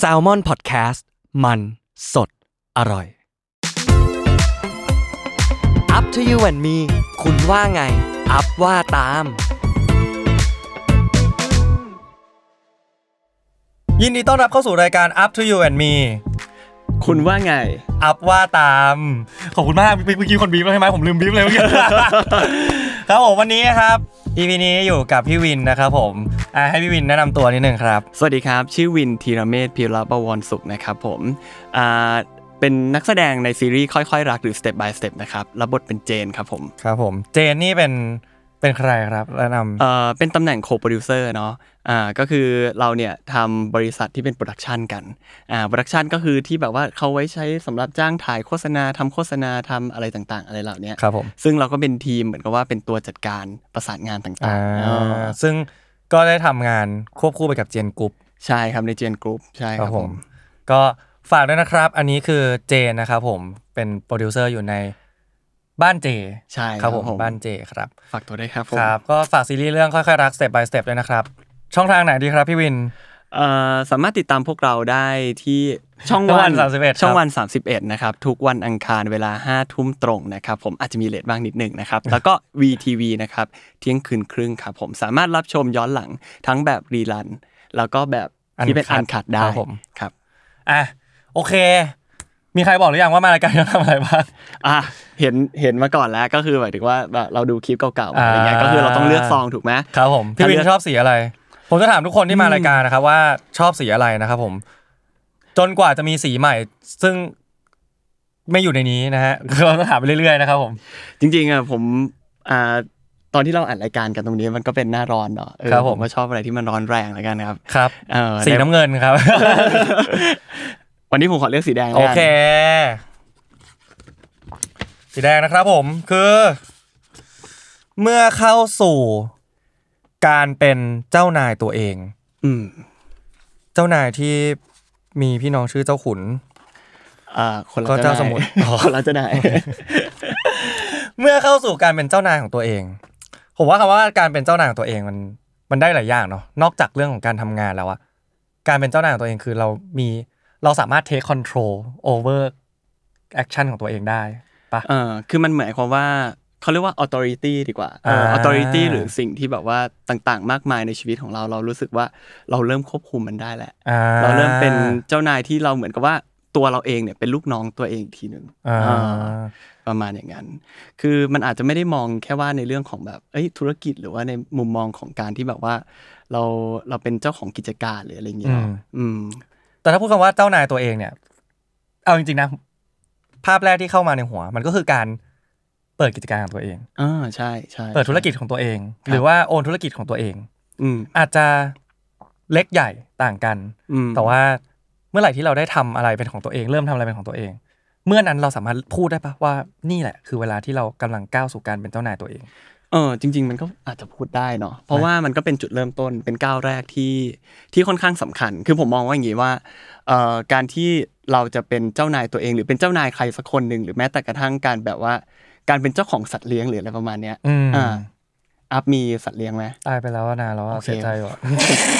s a l ม o n PODCAST มันสดอร่อย Up to you and me คุณว่าไง อัพว่าตาม ยินดีต้อนรับเข้าสู่รายการ Up to You and Me คุณว่าไง อัพว่าตาม ขอบคุณมากเมื่อกี้คนบีบแล้วใช่ไหมผมลืมบีบเลยเมื่อกี้ ครับผมวันนี้ครับ EP นี้อยู่กับพี่วินนะครับผมอะให้พี่วินแนะนำตัวนิดนึงครับ สวัสดีครับ ชื่อวินธีรเมธพิรบวรสุขนะครับผมอ่าเป็นนักแสดงในซีรีส์ค่อยๆ รักหรือ Step by Step นะครับรับบทเป็นเจนครับผม ครับผม เจนนี่เป็น เป็นใครครับแนะนำเอ่อเป็นตำแหน่ง co-producer เนาะอ่าก็คือเราเนี่ยทำบริษัทที่เป็น production กันอ่า production ก็คือที่แบบว่าเขาไว้ใช้สำหรับจ้างถ่ายโฆษณาทำโฆษณาทำอะไรต่างๆ อะไรเหล่านี้ครับผมซึ่งเราก็เป็นทีมเหมือนกับว่าเป็นตัวจัดการประสานงานต่าอ่างๆอ๋อซึ่งก็ได้ทำงานควบคู่ไปกับเจนกรุ๊ปใช่ครับในเจนกรุ๊ปใช่ครับผม ก็ฝากด้วยนะครับ อันนี้คือเจนนะครับผมเป็นโปรดิวเซอร์อยู่ใน บ้านเจใช่ครับผมบ้านเจครับฝากตัวด้วยครับผมครับก็ฝากซีรีส์เรื่องค่อยๆรัก step by step ด้วยนะครับ ช่องทางไหนดีครับพี่วินเอ่อสามารถติดตามพวกเราได้ที่ช่องช่องวัวันน31ช่องครับวัน 31 นะครับ ทุกวันอังคารเวลา 5 ทุ่มตรงนะครับ ผมอาจจะมี late บ้างนิดหนึ่งนะครับ แล้วก็ VTV นะครับเที่ยงคืนครึ่งครับผมสามารถรับชมย้อนหลังทั้งแบบรีลัน แล้วก็แบบที่เป็นอันขัดได้ครับผมครับอะโอเค มีใครบอกหรือยังว่ามารายการเราทำอะไรบ้างอะเห็นเห็นมาก่อนแล้วก็คือหมายถึงว่าแบบเราดูคลิปเก่าๆมาอะไรเงี้ยอ่าก็คือเราต้องเลือกซองถูกไหมครับผมพี่วินถ้าเลือกชอบสีอะไร ผมจะถามทุกคนที่มารายการนะครับว่าชอบสีอะไรนะครับผม จนกว่าจะมีสีใหม่ ซึ่งไม่อยู่ในนี้นะฮะคือเราจะถามไปเรื่อยๆนะครับผม จริงๆอะผมอ่าตอนที่เราอัดรายการกันตรงนี้มันก็เป็นหน้าร้อนเนาะเออครับผมผมก็ชอบอะไรที่มันร้อนแรงแล้วกันครับ ครับเออสีน้ำเงินครับ วันนี้ผมขอเลือกสีแดงโอแล้วกันเค สีแดงนะครับผมคือ เมื่อเข้าสู่การเป็นเจ้านายตัวเอง อืมเจ้านายที่มีพี่น้องชื่อเจ้าขุน อ่า คนละก็เจ้าสมุทรอ๋อคนละเจ้านายเมื่อเข้าสู่การเป็นเจ้านายของตัวเอง ผมว่าคำว่าการเป็นเจ้านายของตัวเองมันมันได้หลายอย่างเนาะนอกจากเรื่องของการทำงานแล้วอะการเป็นเจ้านายของตัวเองคือเรามี เราสามารถ take control over action ของตัวเองได้ปะเออคือมันหมายความว่าเขาเรียกว่า authority ดีกว่าเอออ่า authority หรือสิ่งที่แบบว่าต่างๆ มากมายในชีวิตของเราเรารู้สึกว่าเราเริ่มควบคุมมันได้แหละอ่เราเริ่มเป็นเจ้านายที่เราเหมือนกับว่าตัวเราเองเนี่ยเป็นลูกน้องตัวเองอีกทีหนึ่งอ่าอ่าประมาณอย่างนั้น คือมันอาจจะไม่ได้มองแค่ว่าในเรื่องของแบบเอ้ยธุรกิจหรือว่าในมุมมองของการที่แบบว่า เราเราเป็นเจ้าของกิจการหรืออะไรอย่างเงี้ยเนอะอืม แต่ถ้าพูดคำว่าเจ้านายตัวเองเนี่ย เอาจริงๆนะ ภาพแรกที่เข้ามาในหัว มันก็คือการเปิดกิจการของตัวเองอ่าใช่ใช่เปิดธุรกิจของตัวเองครับหรือว่าโอนธุรกิจของตัวเอง อืมอาจจะเล็กใหญ่ต่างกันอืมแต่ว่าเมื่อไหร่ที่เราได้ทำอะไรเป็นของตัวเอง เริ่มทำอะไรเป็นของตัวเอง เมื่อนั้นเราสามารถพูดได้ปะว่านี่แหละ คือเวลาที่เรากำลังก้าวสู่การเป็นเจ้านายตัวเอง เออจริง ๆ มันก็อาจจะพูดได้เนาะเพราะว่ามันก็เป็นจุดเริ่มต้นเป็นก้าวแรกที่ที่ค่อนข้างสำคัญ คือผมมองว่าอย่างนี้ว่าเอ่อการที่เราจะเป็นเจ้านายตัวเอง หรือเป็นเจ้านายใครสักคนหนึ่งหรือแม้แต่กระทั่งการแบบว่า การเป็นเจ้าของสัตว์เลี้ยงหรืออะไรประมาณเนี้ยอืมอ่า อัพมีสัตว์เลี้ยงไหมตายไปแล้วอะนานแล้วอะโอเคเสียใจว่ะ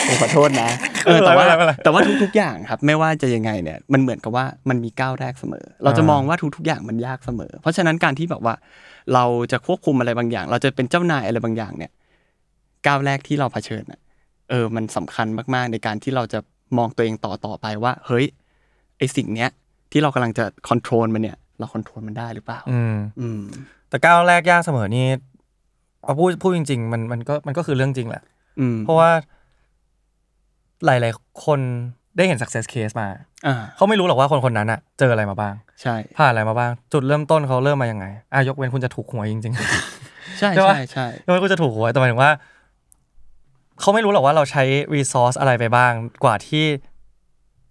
ผมขอโทษนะเออแต่ว่าไม่เป็นไรไม่เป็นไรแต่ว่าทุกๆอย่างครับ ไม่ว่าจะยังไงเนี่ยมันเหมือนกับว่ามันมีก้าวแรกเสมอ เราจะอ่ามมองว่าทุกๆอย่างมันยากเสมอ เพราะฉะนั้นการที่แบบว่า เราจะควบคุมอะไรบางอย่าง เราจะเป็นเจ้านายอะไรบางอย่างเนี่ยก้าวแรกที่เราเผชิญน่ะเออมันสำคัญมากๆ ในการที่เราจะมองตัวเองต่อต่อไปว่า เฮ้ยไอสิ่งเนี้ยที่เรากำลังจะ control มันเนี่ย เรา controlมันได้หรือเปล่าอืมอืมแต่ก้าวแรกยากเสมอนี่ เอาพูดพูดจริง ๆ มันมันก็มันก็คือเรื่องจริงแหละอืมเพราะว่า หลาย ๆ คนได้เห็น success case มาอ่าเขาไม่รู้หรอกว่าคนคนนั้นอะเจออะไรมาบ้าง ใช่ผ่านอะไรมาบ้าง จุดเริ่มต้นเขาเริ่มมายังไงอะยกเว้นคุณจะถูกหวยจริง ๆ ใช่ใช่ปะใช่ใช่ยกเว้นคุณจะถูกหวยแต่หมายถึงว่าเขาไม่รู้หรอกว่าเราใช้ resource อะไรไปบ้าง กว่าที่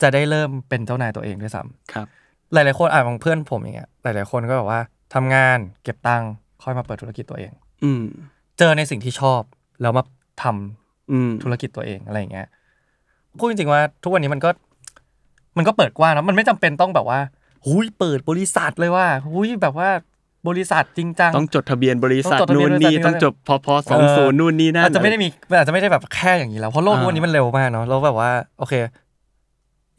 จะได้เริ่มเป็นเจ้านายตัวเองด้วยซ้ครับำหลาย ๆ คนอะบางเพื่อนผมอย่างเงี้ยหลาย ๆ คนก็แบบว่าทำงานเก็บตังค์ค่อยมาเปิดธุรกิจตัวเอง อืมเจอในสิ่งที่ชอบแล้วมาทำอืมธุรกิจตัวเองอะไรอย่างเงี้ยพูดจริงๆว่า ทุกวันนี้มันก็ มันก็เปิดกว้างนะมันไม่จำเป็นต้องแบบว่าหุยเปิดบริษัทเลยว่าหุยแบบว่าบริษัทจริงจังต้องจดทะเบียนบริษัทต้องจดทะเบียนู่นนบริษัทนี่นี่ต้องจบพอพอสองศูนย์นู่นนี่นั่นอาจจะไม่ได้มีอาจจะไม่ได้แบบแค่อย่างนี้แล้วเพราะโลกอ่าทุกวันนี้มันเร็วมากเนาะแล้วแบบว่า โอเค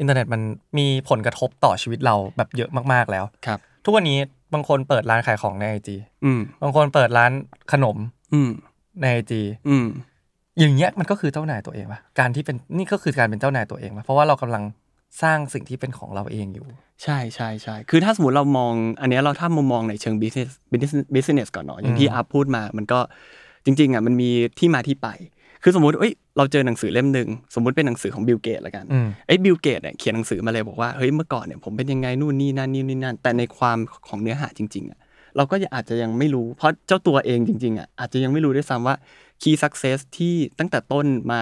อินเทอร์เน็ตมันมีผลกระทบต่อชีวิตเราแบบเยอะมากๆแล้วครับ ทุกวันนี้ บางคนเปิดร้านขายของในไอจีอืมบางคนเปิดร้านขนม อืมในไอจีอืมอย่างเงี้ยมันก็คือเจ้านายตัวเองปะการที่เป็นนี่ก็คือการเป็นเจ้านายตัวเองปะเพราะว่าเรากำลังสร้างสิ่งที่เป็นของเราเองอยู่ ใช่ใช่ใช่คือถ้าสมมติเรามอง อันเนี้ยเราถ้ามุมมองในเชิง business business business ก่อนเนาะอย่างที่อืมอัพพูดมา มันก็จริงๆอะมันมีที่มาที่ไป คือสมมติเอ้ย เราเจอหนังสือเล่มหนึ่งสมมติเป็นหนังสือของบิลเกตละกันอืมไอ้บิลเกตเนี่ยเขียนหนังสือมาเลยบอกว่าเฮ้ยเมื่อก่อนเนี่ยผมเป็นยังไงนู่นนี่นั่นนี่นี่นั่นแต่ในความของเนื้อหาจริงๆอะเราก็อาจจะยังไม่รู้เพราะเจ้าตัวเองจริงๆอะอาจจะยังไม่รู้ด้วยซ้ำว่า key success ที่ตั้งแต่ต้นมา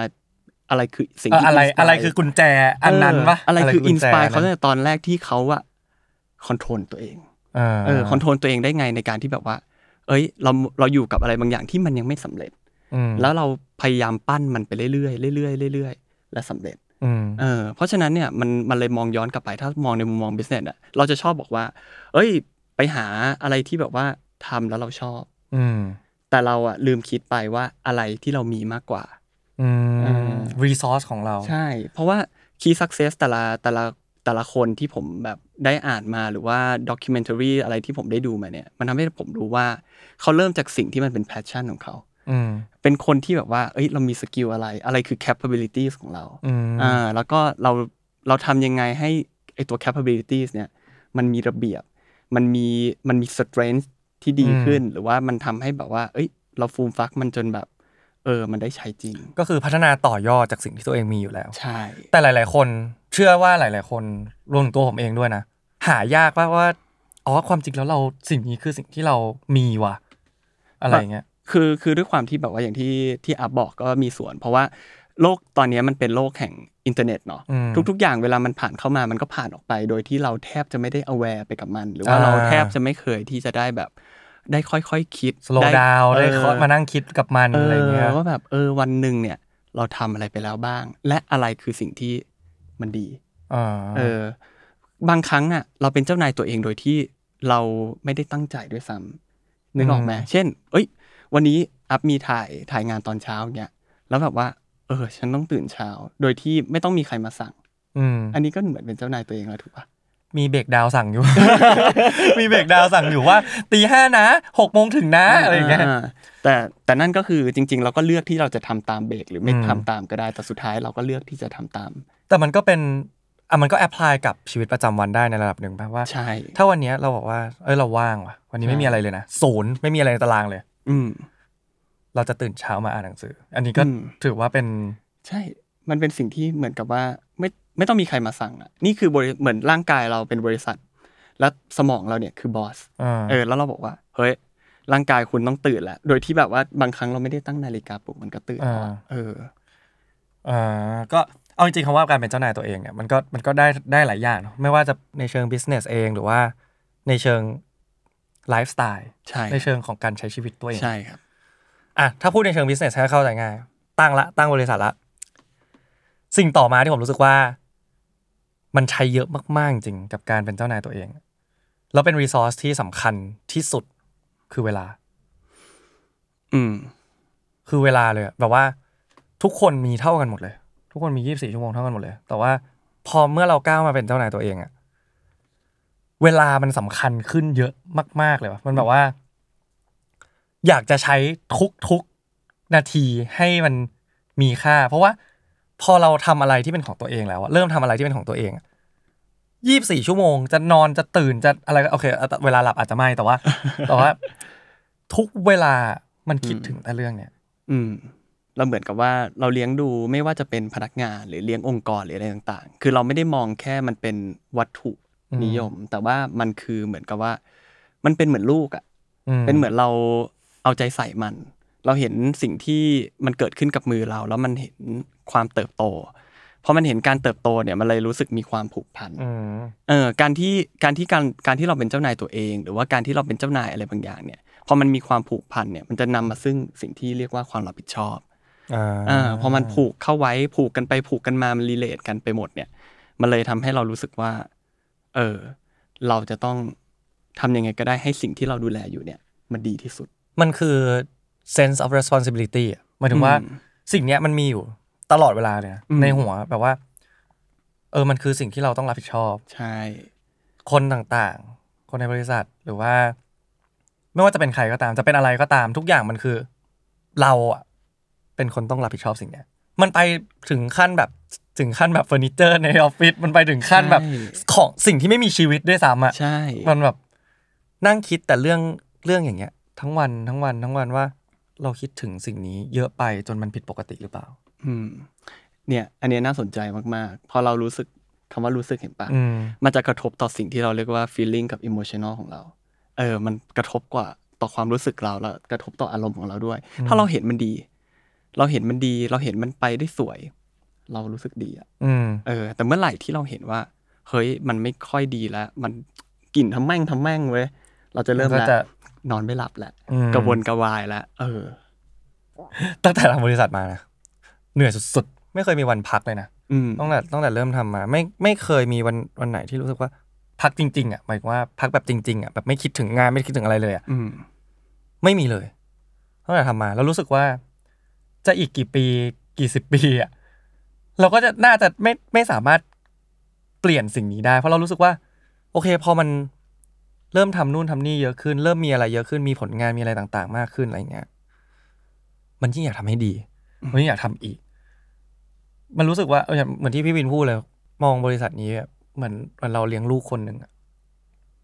อะไรคือสิ่งเออที่อะไร inspire อะไรคือกุญแจอันนั้นปะเอออะไรคืออินสปายกุญแจเขาตั้งแต่ตอนแรกที่เขาอะ control ตัวเองเออเออ control ตัวเองได้ไงในการที่แบบว่า เอ้ย เราเราอยู่กับอะไรบางอย่างที่มันยังไม่สำเร็จอืม แล้วเราพยายามปั้นมันไปเรื่อยๆเรื่อยๆเรื่อยๆ และสำเร็จอืมเออเพราะฉะนั้นเนี่ยมันมันเลยมองย้อนกลับไปถ้ามองในมุมมอง business อะเราจะชอบบอกว่า เอ้ย ไปหาอะไรที่แบบว่าทำแล้วเราชอบ อืมแต่เราอะลืมคิดไปว่าอะไรที่เรามีมากกว่าอืเอมอ resource ของเรา ใช่ เพราะว่า key success แต่ละแต่ละแต่ละคนที่ผมแบบได้อ่านมาหรือว่า documentary อะไรที่ผมได้ดูมาเนี่ย มันทำให้ผมรู้ว่าเขาเริ่มจากสิ่งที่มันเป็น passion ของเขาอืม เป็นคนที่แบบว่า เอ้ย เรามี skill อะไร อะไรคือ capabilities ของเราอืมอ่าแล้วก็เรา เราทำยังไงให้ไอตัว capabilities เนี่ย มันมีระเบียบ มันมี มันมี strength ที่ดีขึ้น หรือว่ามันทำให้แบบว่า เอ้ย เราฟูมฟักมันจนแบบ เออ มันได้ใช้จริง ก็คือพัฒนาต่อยอดจากสิ่งที่ตัวเองมีอยู่แล้ว ใช่ แต่หลาย ๆ คนเชื่อว่าหลาย ๆ คนรวมถึงตัวผมเองด้วยนะ หายากว่าว่า อ๋อ ความจริงแล้วเราสิ่งนี้คือสิ่งที่เรามีว่ะ อะไรอย่างเงี้ย คือคือด้วยความที่แบบว่าอย่างที่ที่อัพบอกก็มีส่วน เพราะว่าโลกตอนนี้มันเป็นโลกแห่งอินเทอร์เน็ตเนาะอืมทุก ๆ อย่างเวลามันผ่านเข้ามามันก็ผ่านออกไป โดยที่เราแทบจะไม่ได้ aware ไปกับมัน หรือว่าอ่าเราแทบจะไม่เคยที่จะได้แบบได้ค่อยๆคิดสโลว์ดาวได้เออมานั่งคิดกับมันเออะไรเงี้ยอว่าแบบเออวันหนึ่งเนี่ยเราทำอะไรไปแล้วบ้าง และอะไรคือสิ่งที่มันดีอ่าเออบางครั้งอะเราเป็นเจ้านายตัวเองโดยที่เราไม่ได้ตั้งใจด้วยซ้ำนึกออกไหมเช่น เอ้ย วันนี้อัพมีถ่ายถ่ายงานตอนเช้าเงี้ยแล้วแบบว่า เออ ฉันต้องตื่นเช้า โดยที่ไม่ต้องมีใครมาสั่ง อืมอันนี้ก็เหมือนเป็นเจ้านายตัวเองแล้วถูกปะมีเบรกดาวน์สั่งอยู่ มีเบรกดาวน์สั่งอยู่ว่าตีห้านะหกโมงถึงนะอะไรอย่างเงี้ยาแต่แต่นั่นก็คือจริง ๆ เราก็เลือกที่เราจะทำตามเบรกหรือไม่อืมทำตามก็ได้แต่สุดท้ายเราก็เลือกที่จะทำตาม แต่มันก็เป็นอะมันก็แอพพลายกับชีวิตประจำวันได้ในระดับหนึ่งป่ะว่าใช่ถ้าวันเนี้ยเราบอกว่าเอ้ยเราว่างว่ะ วันนี้ไม่มีอะไรเลยนะศูนย์ไม่มีอะไรในตารางเลย อืม เราจะตื่นเช้ามาอ่านหนังสือ อันนี้ก็อืมถือว่าเป็น ใช่ มันเป็นสิ่งที่เหมือนกับว่า ไม่ไม่ต้องมีใครมาสั่งอะ นี่คือบริเหมือนร่างกายเราเป็นบริษัท แล้วสมองเราเนี่ยคือบอสอ่าเออ แล้วเราบอกว่า เฮ้ยร่างกายคุณต้องตื่นแล้วโดยที่แบบว่าบางครั้งเราไม่ได้ตั้งนาฬิกาปลุกมันก็ตื่นแล้วอะเอออ่าก็เอาจริงๆคำว่าการเป็นเจ้านายตัวเองเนี่ยมันก็มันก็ได้ได้หลายอย่างเนอะไม่ว่าจะในเชิง business เองหรือว่าในเชิง ไลฟ์สไตล์ใช่ในเชิงของการใช้ชีวิตตัวเองใช่ครับอะถ้าพูดในเชิง business ให้เข้าใจง่ายตั้งละตั้งบริษัทละ สิ่งต่อมาที่ผมรู้สึกว่า มันใช้เยอะมาก ๆ จริงกับการเป็นเจ้านายตัวเอง แล้วเป็น resource ที่สำคัญที่สุดคือเวลา อืม คือเวลาเลยอะแบบว่า ทุกคนมีเท่ากันหมดเลย ทุกคนมียี่บสี่ชั่วโมงเท่ากันหมดเลย แต่ว่าพอเมื่อเราก้าวมาเป็นเจ้านายตัวเองอะ เวลามันสำคัญขึ้นเยอะมาก ๆ เลยว่ะมันแบบว่า อยากจะใช้ทุกทุกนาทีให้มันมีค่า เพราะว่าพอเราทำอะไรที่เป็นของตัวเองแล้วอะเริ่มทำอะไรที่เป็นของตัวเองยี่บสี่ชั่วโมง จะนอนจะตื่นจะอะไรก็โอเคเอาแต่เวลาหลับอาจจะไม่แต่ว่า แต่ว่า ทุกเวลามันคิดถึงแต่เรื่องเนี้ยอืม เราเหมือนกับว่าเราเลี้ยงดูไม่ว่าจะเป็นพนักงานหรือเลี้ยงองค์กรหรืออะไรต่าง ๆ คือเราไม่ได้มองแค่มันเป็นวัตถุอืม นิยม แต่ว่ามันคือเหมือนกับว่า มันเป็นเหมือนลูกอะอืมเป็นเหมือนเราเอาใจใส่มัน เราเห็นสิ่งที่มันเกิดขึ้นกับมือเรา แล้วมันเห็นความเติบโตพอมันเห็นการเติบโตเนี่ยมันเลยรู้สึกมีความผูกพันอืมเออการที่การที่การการที่เราเป็นเจ้านายตัวเอง หรือว่าการที่เราเป็นเจ้านายอะไรบางอย่างเนี่ยพอมันมีความผูกพันเนี่ยมันจะนำมาซึ่งสิ่งที่เรียกว่าความรับผิดชอบอ่าอ่าพอมันผูกเข้าไว้ผูกกันไปผูกกันมามันรีเลทกันไปหมดเนี่ย มันเลยทำให้เรารู้สึกว่า เออ เราจะต้องทำยังไงก็ได้ให้สิ่งที่เราดูแลอยู่เนี่ย มันดีที่สุด มันคือ sense of responsibility อะหมายถึงว่าอืมสิ่งเนี้ยมันมีอยู่ตลอดเวลาเลยนะอืมในหัวแบบว่า เออมันคือสิ่งที่เราต้องรับผิดชอบ ใช่ คนต่างๆ คนในบริษัทหรือว่า ไม่ว่าจะเป็นใครก็ตาม จะเป็นอะไรก็ตาม ทุกอย่างมันคือ เราอะเป็นคนต้องรับผิดชอบสิ่งเนี้ยมันไปถึงขั้นแบบ ถึงขั้นแบบเฟอร์นิเจอร์ในออฟฟิศมันไปถึงขั้นแบบใช่ของสิ่งที่ไม่มีชีวิตด้วยซ้ำอะใช่มันแบบนั่งคิดแต่เรื่องเรื่องอย่างเงี้ย ทั้งวันทั้งวันทั้งวันว่า เราคิดถึงสิ่งนี้เยอะไปจนมันผิดปกติหรือเปล่า อืม เนี่ย อันเนี้ยน่าสนใจมากๆ พอเรารู้สึกคำว่ารู้สึกเห็นปะอืมมันจะกระทบต่อสิ่งที่เราเรียกว่า feeling กับ emotional ของเรา เออ มันกระทบกว่าต่อความรู้สึกเราแล้วกระทบต่ออารมณ์ของเราด้วย ถ้าเราเห็นมันดี เราเห็นมันดี เราเห็นมันไปได้สวย เรารู้สึกดีอะอืมเออ แต่เมื่อไหร่ที่เราเห็นว่า เฮ้ยมันไม่ค่อยดีแล้ว มันกลิ่นทำแม่งทำแม่งเว้ยเราจะเริ่มมันก็แล้วจะนอนไม่หลับแล้วอืมกระวนกระวายแล้วเออตั้งแต่ทำบริษัทมานะเหนื่อยสุดๆ ไม่เคยมีวันพักเลยนะอืมตั้งแต่ตั้งแต่เริ่มทำมา ไม่ไม่เคยมีวันวันไหนที่รู้สึกว่า พักจริง ๆอะหมายถึงว่าพักแบบจริงๆอะแบบไม่คิดถึงงานไม่คิดถึงอะไรเลยอะอืมไม่มีเลยตั้งแต่ทำมา แล้วรู้สึกว่า จะอีกกี่ปีกี่สิบปีอะ เราก็จะน่าจะไม่ไม่สามารถเปลี่ยนสิ่งนี้ได้ เพราะเรารู้สึกว่า โอเคพอมันเริ่มทำนู่นทำนี่เยอะขึ้น เริ่มมีอะไรเยอะขึ้นมีผลงานมีอะไรต่างๆ มากขึ้นอะไรเงี้ยมันยิ่งอยากทำให้ดีมันยิ่งอยากทำอีก มันรู้สึกว่าเออเหมือนที่พี่วินพูดเลย มองบริษัทนี้อะเหมือนเหมือนเราเลี้ยงลูกคนหนึ่งอะ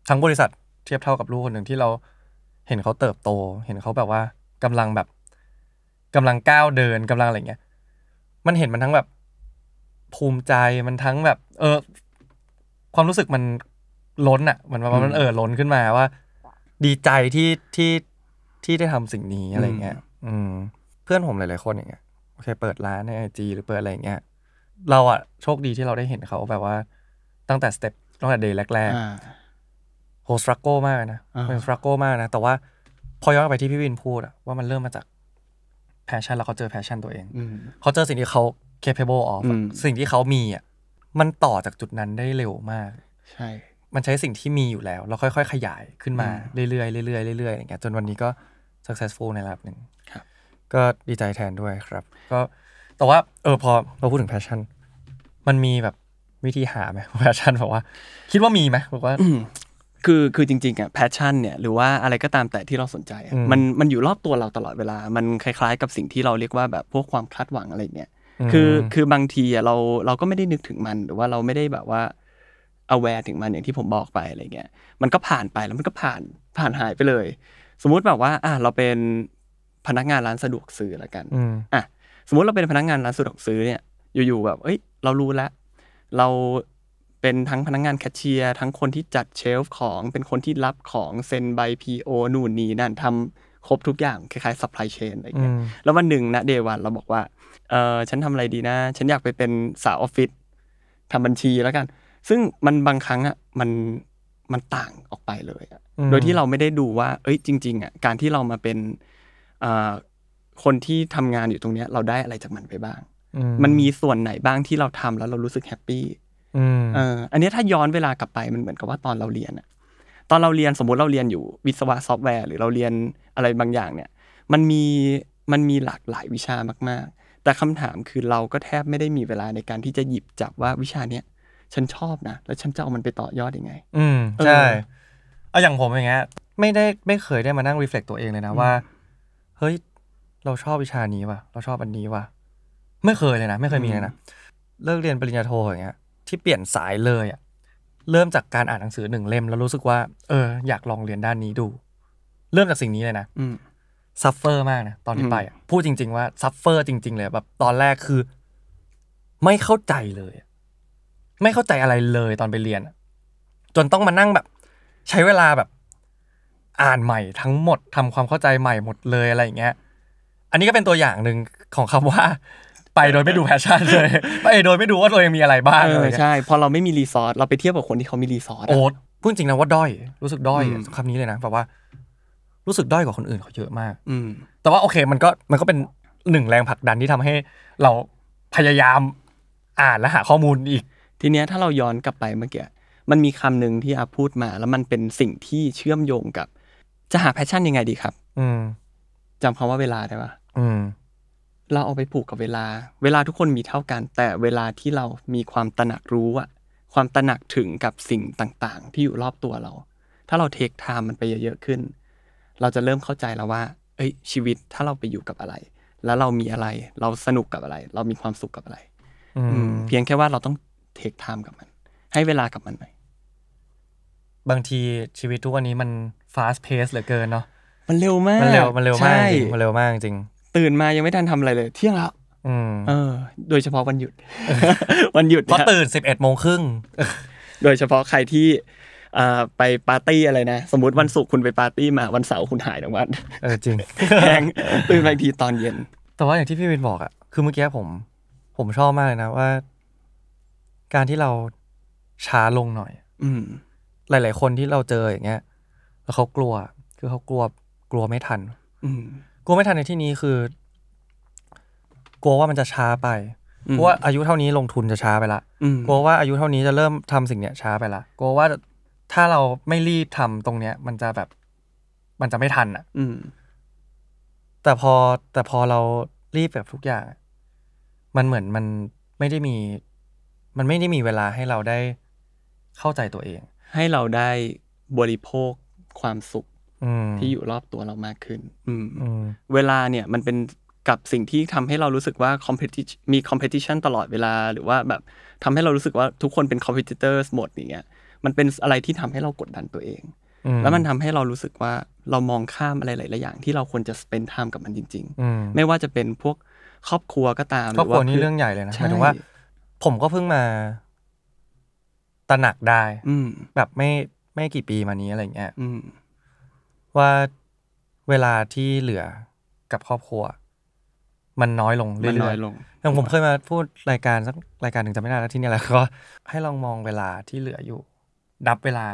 ทั้งบริษัทเทียบเท่ากับลูกคนหนึ่งที่เราเห็นเขาเติบโต เห็นเขาแบบว่ากำลังแบบกำลังก้าวเดินกำลังอะไรเงี้ย มันเห็นมันทั้งแบบ ภูมิใจมันทั้งแบบ เออ ความรู้สึกมันล้นอะเหมือนว่ามันเออล้นขึ้นมาว่า ดีใจที่ที่ที่ได้ทำสิ่งนี้อะไรเงี้ย อืม เพื่อนผมหลายๆคนอย่างเงี้ยโอเค เปิดร้านในไอจีหรือเปิดอะไรอย่างเงี้ยเราอะโชคดีที่เราได้เห็นเขาแบบว่า ตั้งแต่ step ตั้งแต่ day แรกอ่าๆโห struggle มากเลยนะอ่าเป็น struggle มากนะ แต่ว่าพอย้อนกลับไปที่พี่วินพูดอะว่ามันเริ่มมาจาก passion แล้วเขาเจอ passion ตัวเองอืมเขาเจอสิ่งที่เขา capable of อะอืม สิ่งที่เขามีอะมันต่อจากจุดนั้นได้เร็วมาก ใช่ มันใช้สิ่งที่มีอยู่แล้วแล้วค่อยๆ ขยายขึ้นมาอืมเรื่อยๆเรื่อยๆเรื่อยๆอย่างเงี้ยจนวันนี้ก็ successful ในระดับหนึ่งครับ ก็ดีใจแทนด้วยครับ ก็แต่ว่าเออพอเราพูดถึง passion มันมีแบบวิธีหาไหม passion บอกว่า คิดว่ามีไหมบอกว่า คือคือจริงๆอะแพชชั่นเนี่ยหรือว่าอะไรก็ตามแต่ที่เราสนใจอะอืม มันมันอยู่รอบตัวเราตลอดเวลา มันคล้ายๆ กับสิ่งที่เราเรียกว่าแบบพวกความคาดหวังอะไรเนี่ยอืม คือคือบางทีอะเราเราก็ไม่ได้นึกถึงมันหรือว่าเราไม่ได้แบบว่า aware ถึงมันอย่างที่ผมบอกไปอะไรเงี้ยมันก็ผ่านไปแล้วมันก็ผ่านผ่านหายไปเลย สมมุติแบบว่าอะเราเป็นพนักงานร้านสะดวกซื้อละกันอืมอะสมมุติเราเป็นพนักงานร้านสะดวกซื้อเนี่ยอยู่ๆแบบเอ้ย เรารู้แล้วเราเป็นทั้งพนักงานแคชเชียร์ทั้งคนที่จัดเชลฟ์ของ เป็นคนที่รับของเซ็นใบ PO นู่นนี่นั่นทำครบทุกอย่างคล้ายๆ supply chain อะไรเงี้ยอืมแล้ววันหนึ่งนะเดวันเราบอกว่า เออฉันทำอะไรดีนะ ฉันอยากไปเป็นสาวออฟฟิศทำบัญชีแล้วกัน ซึ่งมันบางครั้งอะมันมันต่างออกไปเลยอะอืมโดยที่เราไม่ได้ดูว่า เอ้ยจริงๆอะการที่เรามาเป็นอ่าคนที่ทำงานอยู่ตรงเนี้ย เราได้อะไรจากมันไปบ้างอืมันมีส่วนไหนบ้างที่เราทำแล้วเรารู้สึก happy อืมเอออันเนี้ยถ้าย้อนเวลากลับไปมันเหมือนกับว่าตอนเราเรียนอะตอนเราเรียนสมมุติเราเรียนอยู่วิศวะซอฟต์แวร์หรือเราเรียนอะไรบางอย่างเนี่ย มันมีมันมีหลากหลายวิชามากๆ แต่คำถามคือเราก็แทบไม่ได้มีเวลาในการที่จะหยิบจับว่าวิชาเนี้ยฉันชอบนะ แล้วฉันจะเอามันไปต่อยอดยังไง อืมเออใช่เอาอย่างผมอย่างเงี้ยไม่ได้ไม่เคยได้มานั่งรีเฟล็กตัวเองเลยนะว่า เฮ้ย เราชอบวิชานี้ว่ะ เราชอบอันนี้ว่ะ ไม่เคยเลยนะ ไม่เคยมีเลยนะ เลิกเรียนปริญญาโทอย่างเงี้ย ที่เปลี่ยนสายเลยอะ เริ่มจากการอ่านหนังสือหนึ่งเล่ม แล้วรู้สึกว่า เออ อยากลองเรียนด้านนี้ดู เริ่มจากสิ่งนี้เลยนะอืม suffer มากนะตอนที่อืมไปอะพูดจริง ๆ ว่า suffer จริง ๆ เลยแบบตอนแรกคือ ไม่เข้าใจเลยอะไม่เข้าใจอะไรเลยตอนไปเรียนอะจนต้องมานั่งแบบ ใช้เวลาแบบ อ่านใหม่ทั้งหมดทำความเข้าใจใหม่หมดเลยอะไรอย่างเงี้ย อันนี้ก็เป็นตัวอย่างหนึ่งของคำว่า ไปโดยไม่ดู passion เลยไปโดยไม่ดูว่าตัวเองมีอะไรบ้างเออะไรอเงี้ยใช่พอเราไม่มี resource เราไปเทียบกับคนที่เขามี resource โอ๊ตพูดจริงนะว่าด้อยรู้สึกด้อยอะอืมคำนี้เลยนะแบบว่า รู้สึกด้อยกว่าคนอื่นเขาเยอะมาก อืม แต่ว่าโอเคมันก็มันก็เป็นหนึ่งแรงผลักดันที่ทำให้เราพยายามอ่านและหาข้อมูลอีก ทีเนี้ยถ้าเราย้อนกลับไปเมื่อกี้มันมีคำหนึ่งที่อาพูดมา แล้วมันเป็นสิ่งที่เชื่อมโยงกับ จะหาแพชชั่นยังไงดีครับอืม จำคำว่าเวลาได้ปะอืม เราเอาไปผูกกับเวลา เวลาทุกคนมีเท่ากัน แต่เวลาที่เรามีความตระหนักรู้อะความตระหนักถึงกับสิ่งต่างๆ ที่อยู่รอบตัวเรา ถ้าเรา take time มันไปเยอะๆขึ้น เราจะเริ่มเข้าใจแล้วว่า เอ้ย ชีวิตถ้าเราไปอยู่กับอะไร แล้วเรามีอะไร เราสนุกกับอะไร เรามีความสุขกับอะไร อือืมมเพียงแค่ว่าเราต้อง take time กับมัน ให้เวลากับมันหน่อยบางทีชีวิตทุกวันนี้มัน fast pace เหลือเกินเนาะมันเร็วมาก มันเร็วมันเร็วมากใช่จริงมันเร็วมากจริง ตื่นมายังไม่ทันทำอะไรเลย เที่ยงแล้วอืมเออ โดยเฉพาะวันหยุด วันหยุดเพราะนี่ยตื่นสิบเอ็ดโมงครึ่งโดยเฉพาะใครที่อ่า ไปปาร์ตี้อะไรนะ สมมติวันศุกร์คุณไปปาร์ตี้มาวันเสาร์คุณหายทั้งวันเออจริงแหงตื่นมาอีกทีตอนเย็น แต่ว่าอย่างที่พี่วินบอกอะคือเมื่อกี้ผม ผมชอบมากเลยนะว่า การที่เราช้าลงหน่อย อืม หลาย ๆ คนที่เราเจออย่างเงี้ย แล้วเขากลัว คือเขากลัวกลัวไม่ทัน อืมกลัวไม่ทันในที่นี้คือ กลัวว่ามันจะช้าไปอืมกลัวว่าอายุเท่านี้ลงทุนจะช้าไปละอืมกลัวว่าอายุเท่านี้จะเริ่มทำสิ่งเนี้ยช้าไปละกลัวว่า ถ้าเราไม่รีบทำตรงเนี้ย มันจะแบบ มันจะไม่ทันอะ อืม แต่พอแต่พอเรารีบแบบทุกอย่างอะมันเหมือนมันไม่ได้มี มันไม่ได้มีเวลาให้เราได้เข้าใจตัวเอง ให้เราได้บริโภคความสุขอืมที่อยู่รอบตัวเรามากขึ้นอืมอืมเวลาเนี่ยมันเป็นกับสิ่งที่ทำให้เรารู้สึกว่า competition มี competition ตลอดเวลา หรือว่าแบบทำให้เรารู้สึกว่าทุกคนเป็น competitors หมดอย่างเงี้ย มันเป็นอะไรที่ทำให้เรากดดันตัวเองอืแล้วมันทำให้เรารู้สึกว่าเรามองข้ามอะไรหลายๆอย่าง ที่เราควรจะ spend time กับมันจริงอืมๆไม่ว่าจะเป็นพวกครอบครัวก็ตามครอบครัวนี่หเรื่องใหญ่เลยนะหใช่มายถึงว่า ผมก็เพิ่งมาตระหนักได้ อืมแบบไม่ไม่กี่ปีมานี้อะไรเงี้ยอืมว่าเวลาที่เหลือกับครอบครัว มันน้อยลงเรื่มันน้ออยยลงๆอย่างผมเคยมาพูดรายการสักรายการหนึ่งจำไม่ได้แล้วที่เนี่ยแหละก็ให้ลองมองเวลาที่เหลืออยู่ นับเวลา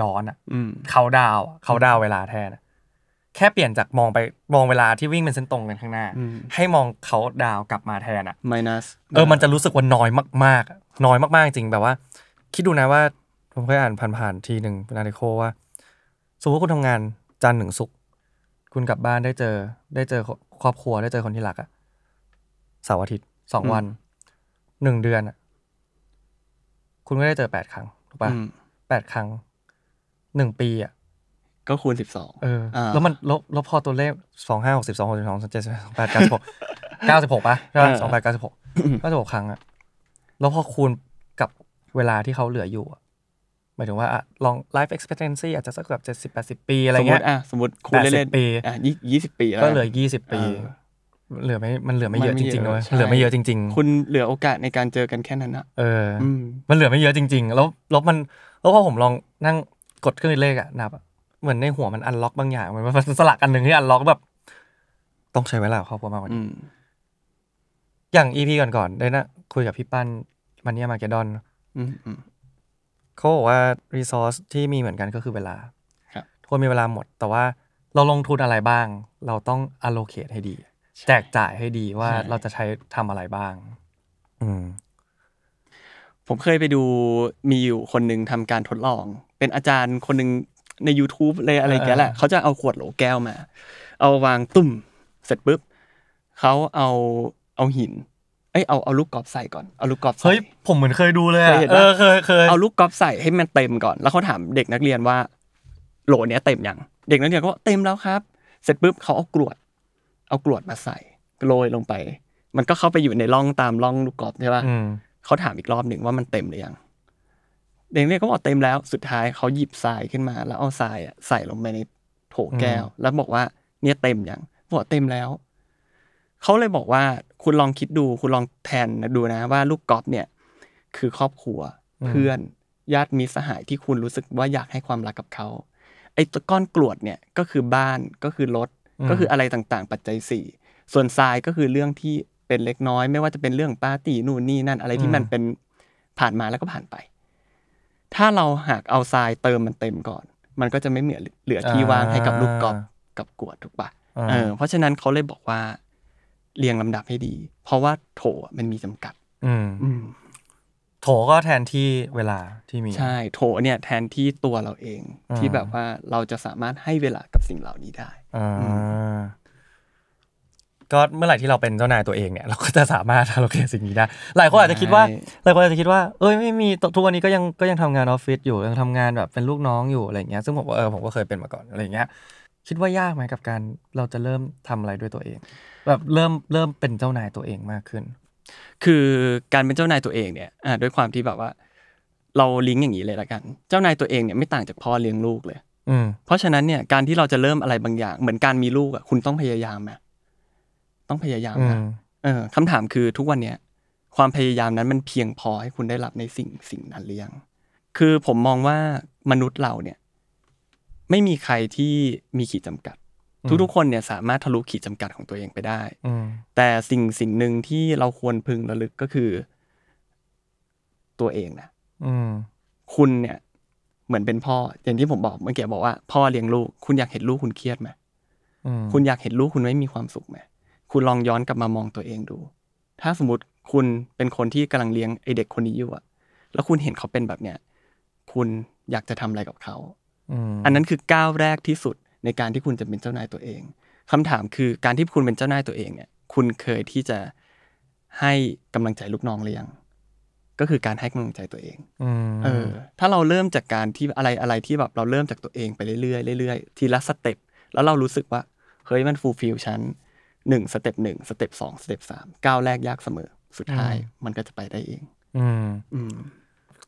ย้อนอะอืมเขาดาวน์อะเขาดาวน์เวลาแทนอะแค่เปลี่ยนจากมองไปมองเวลาที่วิ่งเป็นเส้นตรงกันข้างหน้าอืมให้มองเขาดาวน์กลับมาแทนอะ minus เออมันจะรู้สึกว่าน้อยมากๆอะน้อยมากๆจริงแบบว่า คิดดูนะว่าผมเคยอ่านผ่านๆทีหนึ่งเป็นอาร์ติโคว่าสมมติว่าคุณทำงานจันทร์ถึงศุกร์คุณกลับบ้านได้เจอ ได้เจอครอบครัวได้เจอคนที่รักอะเสาร์อาทิตย์สองวันหนึ่งเดือนอะคุณก็ได้เจอแปดครั้งถูกปะอืม แปดครั้งหนึ่งปีอะก็คูณสิบสองเอออ่าแล้วมันลบลบพอตัวเลขสองห้าหกสิบสองหกสิบสองเจ็ดสิบสองแปดเก้าสิบหกเก้าสิบหกปะใช่ปะสองแปดเก้าสิบหกเก้าสิบหกครั้งอะแล้วพอคูณกับเวลาที่เขาเหลืออยู่อะหมายถึงว่าอะลอง life expectancy อาจจะสักแบบเจ็ดสิบแปดสิบปีอะไรสมมเงี้ติยอะสมมติคูณเล่น80ปีๆอะยี่ยี่สิบปีแล้วก็เหลือยี่สิบปีเออเหลือไม่มันเหลือไม่เยอะมันจไม่ริงๆเยเลอะยใช่เหลือไม่เยอะจริง ๆ คุณเหลือโอกาสในการเจอกันแค่นั้นอะเออออืมมันเหลือไม่เยอะจริง ๆ แล้วแล้วมัน แล้วพอผมลองนั่งกดเครื่องคิดเลขอะนับอะเหมือนในหัวมันอันล็อกบางอย่างเหมือนมันสลักอันหนึ่งที่อันล็อกแบบ ต้องใช้เวลากับครอบครัวมากกว่าอืนี้มอย่างอีพีก่อนๆได้นะคุยกับพี่ปั้นมันเนี่ยมาเกดอนอืมอืมเขาบอกว่ารีซอสที่มีเหมือนกันก็คือเวลาครับทุกคนมีเวลาหมด แต่ว่าเราลงทุนอะไรบ้าง เราต้อง allocate ให้ดี แจกจ่ายให้ดีว่าใช่เราจะใช้ทำอะไรบ้าง อืม ผมเคยไปดูมีอยู่คนหนึ่งทำการทดลอง เป็นอาจารย์คนหนึ่งใน YouTube เลยอะไรแกแหละเขาจะเอาขวดโหลแก้วมา เอาวางตุ่มเสร็จปุ๊บเขาเอาเอาหินเอ้ยเอาเอาลูกกอล์ฟใส่ก่อนเอาลูกกอล์ฟใส่เฮ้ยผมเหมือนเคยดูเลยอะเคยเห็นเอปะอเคยเคยเอาลูกกอล์ฟใส่ให้มันเต็มก่อน แล้วเขาถามเด็กนักเรียนว่า โหลเนี้ยเต็มยังเด็กนักเรียนก็บอกเต็มแล้วครับ เสร็จปุ๊บเขาเอากรวด เอากรวดมาใส่โรยลงไป มันก็เข้าไปอยู่ในร่องตามร่องลูกกอล์ฟใช่ปะอืม เขาถามอีกรอบหนึ่งว่ามันเต็มหรือยังเด็กเนี่ยก็บอกเต็มแล้วสุดท้ายเขาหยิบทรายขึ้นมา แล้วเอาทรายอะใส่ลงไปในโถแก้ว แล้วบอกว่าเนี่ยเต็มยังบอกเต็มแล้วเขาเลยบอกว่าคุณลองคิดดู คุณลองแทนดูนะว่าลูกกอล์ฟเนี่ย คือครอบครัวอืมเพื่อนญาติมิตรสหายที่คุณรู้สึกว่าอยากให้ความรักกับเขาไอ้ตัวก้อนกรวดเนี่ยก็คือบ้านก็คือรถก็คืออะไรต่างๆ ปัจจัยสี่ส่วนทรายก็คือเรื่องที่ เป็นเล็กน้อย ไม่ว่าจะเป็นเรื่องปาร์ตี้นู่นนี่นั่นอะไรที่มันเป็นผ่านมาแล้วก็ผ่านไป ถ้าเราหากเอาทรายเติมมันเต็มก่อน มันก็จะไม่เหลือเหลือที่ว่างให้กับลูกกอล์ฟกับกรวดถูกปะอ่าเออเพราะฉะนั้นเขาเลยบอกว่าเรียงลำดับให้ดี เพราะว่าโถอะมันมีจำกัดอืมอืมโถก็แทนที่เวลาที่มีใช่โถเนี่ย แทนที่ตัวเราเองอ่าที่แบบว่าเราจะสามารถให้เวลากับสิ่งเหล่านี้ได้อ่า ก็เมื่อไหร่ที่เราเป็นเจ้านายตัวเองเนี่ยเราก็จะสามารถทำโอเคสิ่งนี้ได้หลายคนอาจจะคิดว่าใช่หลายคนอาจจะคิดว่าเอ้ยไม่มีทุกวันนี้ก็ยังก็ยังทำงานออฟฟิศอยู่ยังทำงานแบบเป็นลูกน้องอยู่อะไรอย่างเงี้ยซึ่งผมว่าเออผมก็เคยเป็นมาก่อนอะไรอย่างเงี้ยคิดว่ายากไหมกับการเราจะเริ่มทำอะไรด้วยตัวเอง แบบเริ่มเริ่มเป็นเจ้านายตัวเองมากขึ้น คือการเป็นเจ้านายตัวเองเนี่ยอ่าด้วยความที่แบบว่า เราลิงก์อย่างนี้เลยละกัน เจ้านายตัวเองเนี่ยไม่ต่างจากพ่อเลี้ยงลูกเลย อืมเพราะฉะนั้นเนี่ยการที่เราจะเริ่มอะไรบางอย่าง เหมือนการมีลูกอะคุณต้องพยายามไหม ต้องพยายามอืนะมเออคำถามคือทุกวันเนี้ยความพยายามนั้นมันเพียงพอให้คุณได้รับในสิ่งสิ่งนั้นหรือยัง คือผมมองว่ามนุษย์เราเนี่ย ไม่มีใครที่มีขีดจำกัด ทุกๆคนเนี่ยสามารถทะลุขีดจำกัดของตัวเองไปได้อืมแต่สิ่งสิ่งหนึ่งที่เราควรพึงระลึกก็คือ ตัวเองนะอืมคุณเนี่ย เหมือนเป็นพ่อ อย่างที่ผมบอกเมื่อกี้บอกว่าพ่อเลี้ยงลูก คุณอยากเห็นลูกคุณเครียดไหมอืมคุณอยากเห็นลูกคุณไม่มีความสุขไหม คุณลองย้อนกลับมามองตัวเองดู ถ้าสมมติคุณเป็นคนที่กำลังเลี้ยงไอเด็กคนนี้อยู่อะแล้วคุณเห็นเขาเป็นแบบเนี้ยคุณอยากจะทำอะไรกับเขาอืมอันนั้นคือก้าวแรกที่สุดในการที่คุณจะเป็นเจ้านายตัวเองคำถามคือการที่คุณเป็นเจ้านายตัวเองเนี่ย คุณเคยที่จะให้กำลังใจลูกน้องหรือยัง ก็คือการให้กำลังใจตัวเองอืมเออ ถ้าเราเริ่มจากการที่อะไรอะไรที่แบบเราเริ่มจากตัวเองไปเรื่อยๆเรื่อยๆทีละ step แล้วเรารู้สึกว่าเฮ้ยมัน fulfill ฉัน หนึ่ง step หนึ่งสเต็ปสอง step สามก้าวแรกยากเสมอ สุดท้ายมันก็จะไปได้เอง อืมอืม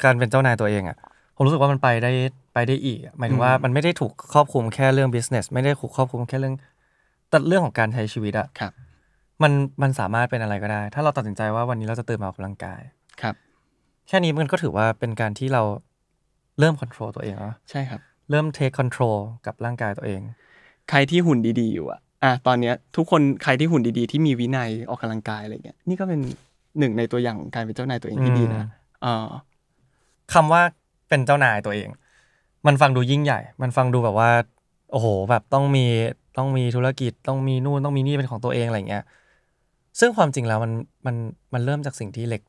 การเป็นเจ้านายตัวเองอะผมรู้สึกว่ามันไปได้ไปได้อีกอะหมายถึงว่าอืมมันไม่ได้ถูกครอบคลุมแค่เรื่อง business ไม่ได้ถูกครอบคลุมแค่เรื่องแต่เรื่องของการใช้ชีวิตอะครับ มันมันสามารถเป็นอะไรก็ได้ ถ้าเราตัดสินใจว่าวันนี้เราจะตื่นมาออกกำลังกายครับ แค่นี้มันก็ถือว่าเป็นการที่เราเริ่ม control ตัวเองแล้วใช่ครับ เริ่ม take control กับร่างกายตัวเอง ใครที่หุ่นดีๆอยู่อะ อะตอนเนี้ยทุกคนใครที่หุ่นดีๆ ที่มีวินัยออกกำลังกายอะไรเงี้ยนี่ก็เป็นหนึ่งในตัวอย่างของการเป็นเจ้านายตัวเองที่ดีนะอ่าคำว่าเป็นเจ้านายตัวเอง มันฟังดูยิ่งใหญ่ มันฟังดูแบบว่า โอ้โห แบบต้องมีต้องมีธุรกิจต้องมีนู่นต้องมีนี่เป็นของตัวเองอะไรเงี้ยซึ่งความจริงแล้วมันมันมันเริ่มจากสิ่งที่เล็ก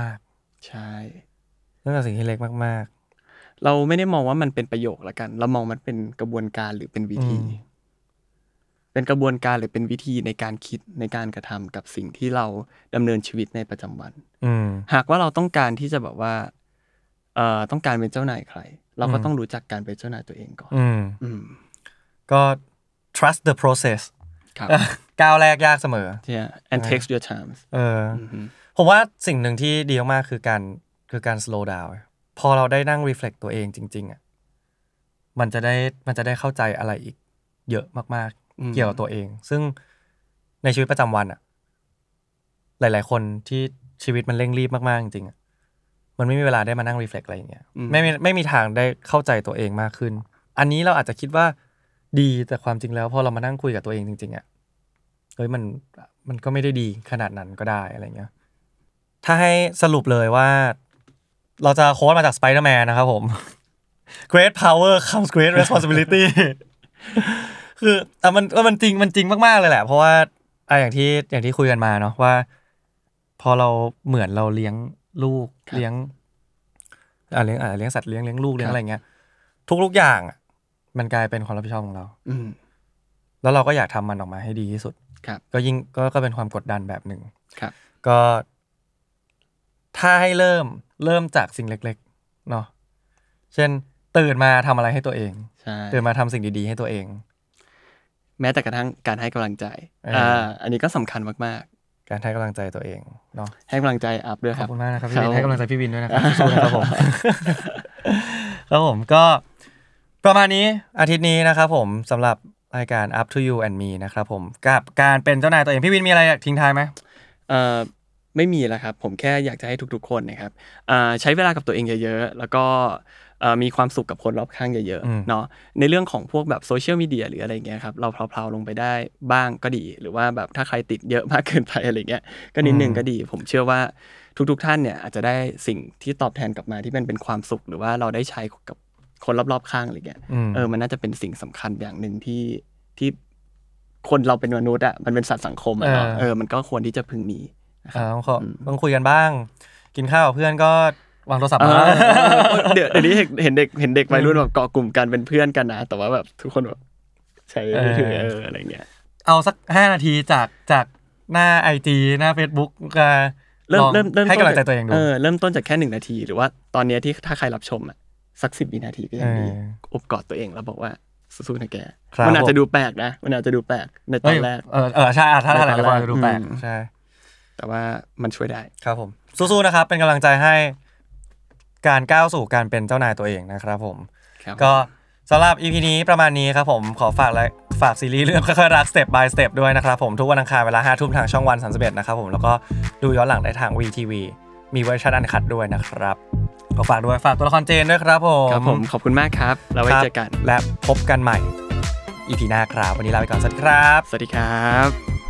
มากใช่ๆเริ่มจากสิ่งที่เล็กมากเราไม่ได้มองว่ามันเป็นประโยคละกัน เรามองมันเป็นกระบวนการหรือเป็นวิธีอืม เป็นกระบวนการหรือเป็นวิธีในการคิดในการกระทำกับสิ่งที่เราดำเนินชีวิตในประจำวันๆอืมหากว่าเราต้องการที่จะแบบว่า เอ่อต้องการเป็นเจ้านายใคร เราก็อืมต้องรู้จักการเป็นเจ้านายตัวเองก่อนอืมอืมก็ trust the process ครับก้าวแรกยากเสมอ yeah and takes your time เออออือฮึผมว่าสิ่งหนึ่งที่ดีมากๆคือการคือการ slow down พอเราได้นั่ง reflect ตัวเองจริง ๆอะมันจะได้มันจะได้เข้าใจอะไรอีกเยอะมากอืมๆ เกี่ยวกับตัวเอง ซึ่งในชีวิตประจำวันอะหลาย ๆ คนที่ชีวิตมันเร่งรีบมาก ๆ จริงๆอะมันไม่มีเวลาได้มานั่ง reflect อะไรอย่างเงี้ยไม่มีไม่มีทางได้เข้าใจตัวเองมากขึ้น อันนี้เราอาจจะคิดว่าดีแต่ความจริงแล้วพอเรามานั่งคุยกับตัวเองจริง ๆอะเฮ้ยมันมันก็ไม่ได้ดีขนาดนั้นก็ได้อะไรเงี้ย ถ้าให้สรุปเลยว่า เราจะโค้ดมาจาก Spider-Man นะครับผม Great power comes great responsibility คือแต่มันเออมันจริงมันจริงมากๆเลยแหละ เพราะว่าอะอย่างที่อย่างที่คุยกันมาเนาะว่า พอเราเหมือนเราเลี้ยงลูกครับเลี้ยงอะเลี้ยงอะเลี้ยงสัตว์เลี้ยงเลี้ยงลูกเลี้ยงครับอะไรเงี้ยทุกๆอย่างอะมันกลายเป็นความรับผิดชอบของเรา อืมแล้วเราก็อยากทำมันออกมาให้ดีที่สุด ครับ ก็ยิ่งก็ก็เป็นความกดดันแบบหนึ่งครับ ก็ ถ้าให้เริ่มเริ่มจากสิ่งเล็ก ๆ เนาะ เช่น ตื่นมาทำอะไรให้ตัวเองใช่ตื่นมาทำสิ่งดีๆ ให้ตัวเอง แม้แต่กระทั่งการให้กำลังใจเอออ่อ่าอันนี้ก็สำคัญมากการให้กำลังใจตัวเองเนาะๆให้กำลังใจอัพด้วยขคอรับบคุณมากนะครับพี่วินครับให้กำลังใจพี่วินด้วยนะครับสู้ๆนะครับผมครับผมก็ประมาณนี้อาทิตย์นี้นะครับผมสำหรับรายการ up to you and me นะครับผมกับการเป็นเจ้านายตัวเองพี่วินมีอะไรอยากทิ้งท้ายไหมเอ่อไม่มีแล้วครับ ผมแค่อยากจะให้ทุกๆคนนะครับอ่าใช้เวลากับตัวเองเยอะๆ แล้วก็เอ่อ มีความสุขกับคนรอบข้างเยอะอืมๆเนาะในเรื่องของพวกแบบโซเชียลมีเดียหรืออะไรเงี้ยครับเราเพลาๆลงไปได้บ้างก็ดี หรือว่าแบบถ้าใครติดเยอะมากเกินไปอะไรเงี้ยก็นิดนึงก็ดี ผมเชื่อว่าทุกๆท่านเนี่ยอาจจะได้สิ่งที่ตอบแทนกลับมาที่มันเป็นความสุข หรือว่าเราได้ใช้กับคนรอบๆข้างอะไรเงี้ยอืมเออมันน่าจะเป็นสิ่งสำคัญอย่างหนึ่งที่ที่คนเราเป็นมนุษย์อะมันเป็นสัตว์สังคมอะเนาะเออเออมันก็ควรที่จะพึงมีนะคอ่ารับต้องขออมต้องคุยกันบ้าง กินข้าวกับเพื่อนก็ วางโทรศัพท์เอมาอเดี๋ยวเดี๋ยวนี้เห็นเห็นเด็กเห็นเด็กวัยรุ่นแบบเกาะกลุ่มกันเป็นเพื่อนกันนะแต่ว่าแบบทุกคนแบบใช้มือถือเอออะไรเงี้ยเอาสักห้านาทีจากจากหน้าไอจีหน้า Facebook ก็เริ่มลองเริ่มเริ่มให้กำลังใจจากตัวเองดูเออเริ่มต้นจากแค่หนึ่งนาที หรือว่าตอนเนี้ยที่ถ้าใครรับชมอะสักสิบวินาทีก็ยังดีเอออบกอดตัวเองแล้วบอกว่าสู้ๆนะแกครับมันอาจผมจะดูแปลกนะมันอาจจะดูแปลกในตอเอ้ยนแรกเออเออใช่อะถ้าถ้าหลายในตอนคนแรกจะดูแปลกอืมใช่แต่ว่ามันช่วยได้ครับผมสู้ๆนะครับเป็นกำลังใจให้ การก้าวสู่การเป็นเจ้านายตัวเองนะครับผม ครับก็สำหรับ EP นี้ประมาณนี้ครับผมขอฝากและฝากซีรีส์เรื่องค่อยๆรัก Step by Step ด้วยนะครับผมทุกวันอังคารเวลา5ทุ่มทางช่องวัน31นะครับผมแล้วก็ดูย้อนหลังได้ทาง VTV มีเวอร์ชันอันคัดด้วยนะครับขอฝากด้วยฝากตัวละครเจนด้วยครับผมครับผมขอบคุณมากครับแล้วไว้ครับเจอกัน และพบกันใหม่ EP หน้าครับวันนี้ลาไปก่อนสวัสดีครับ สวัสดีครับ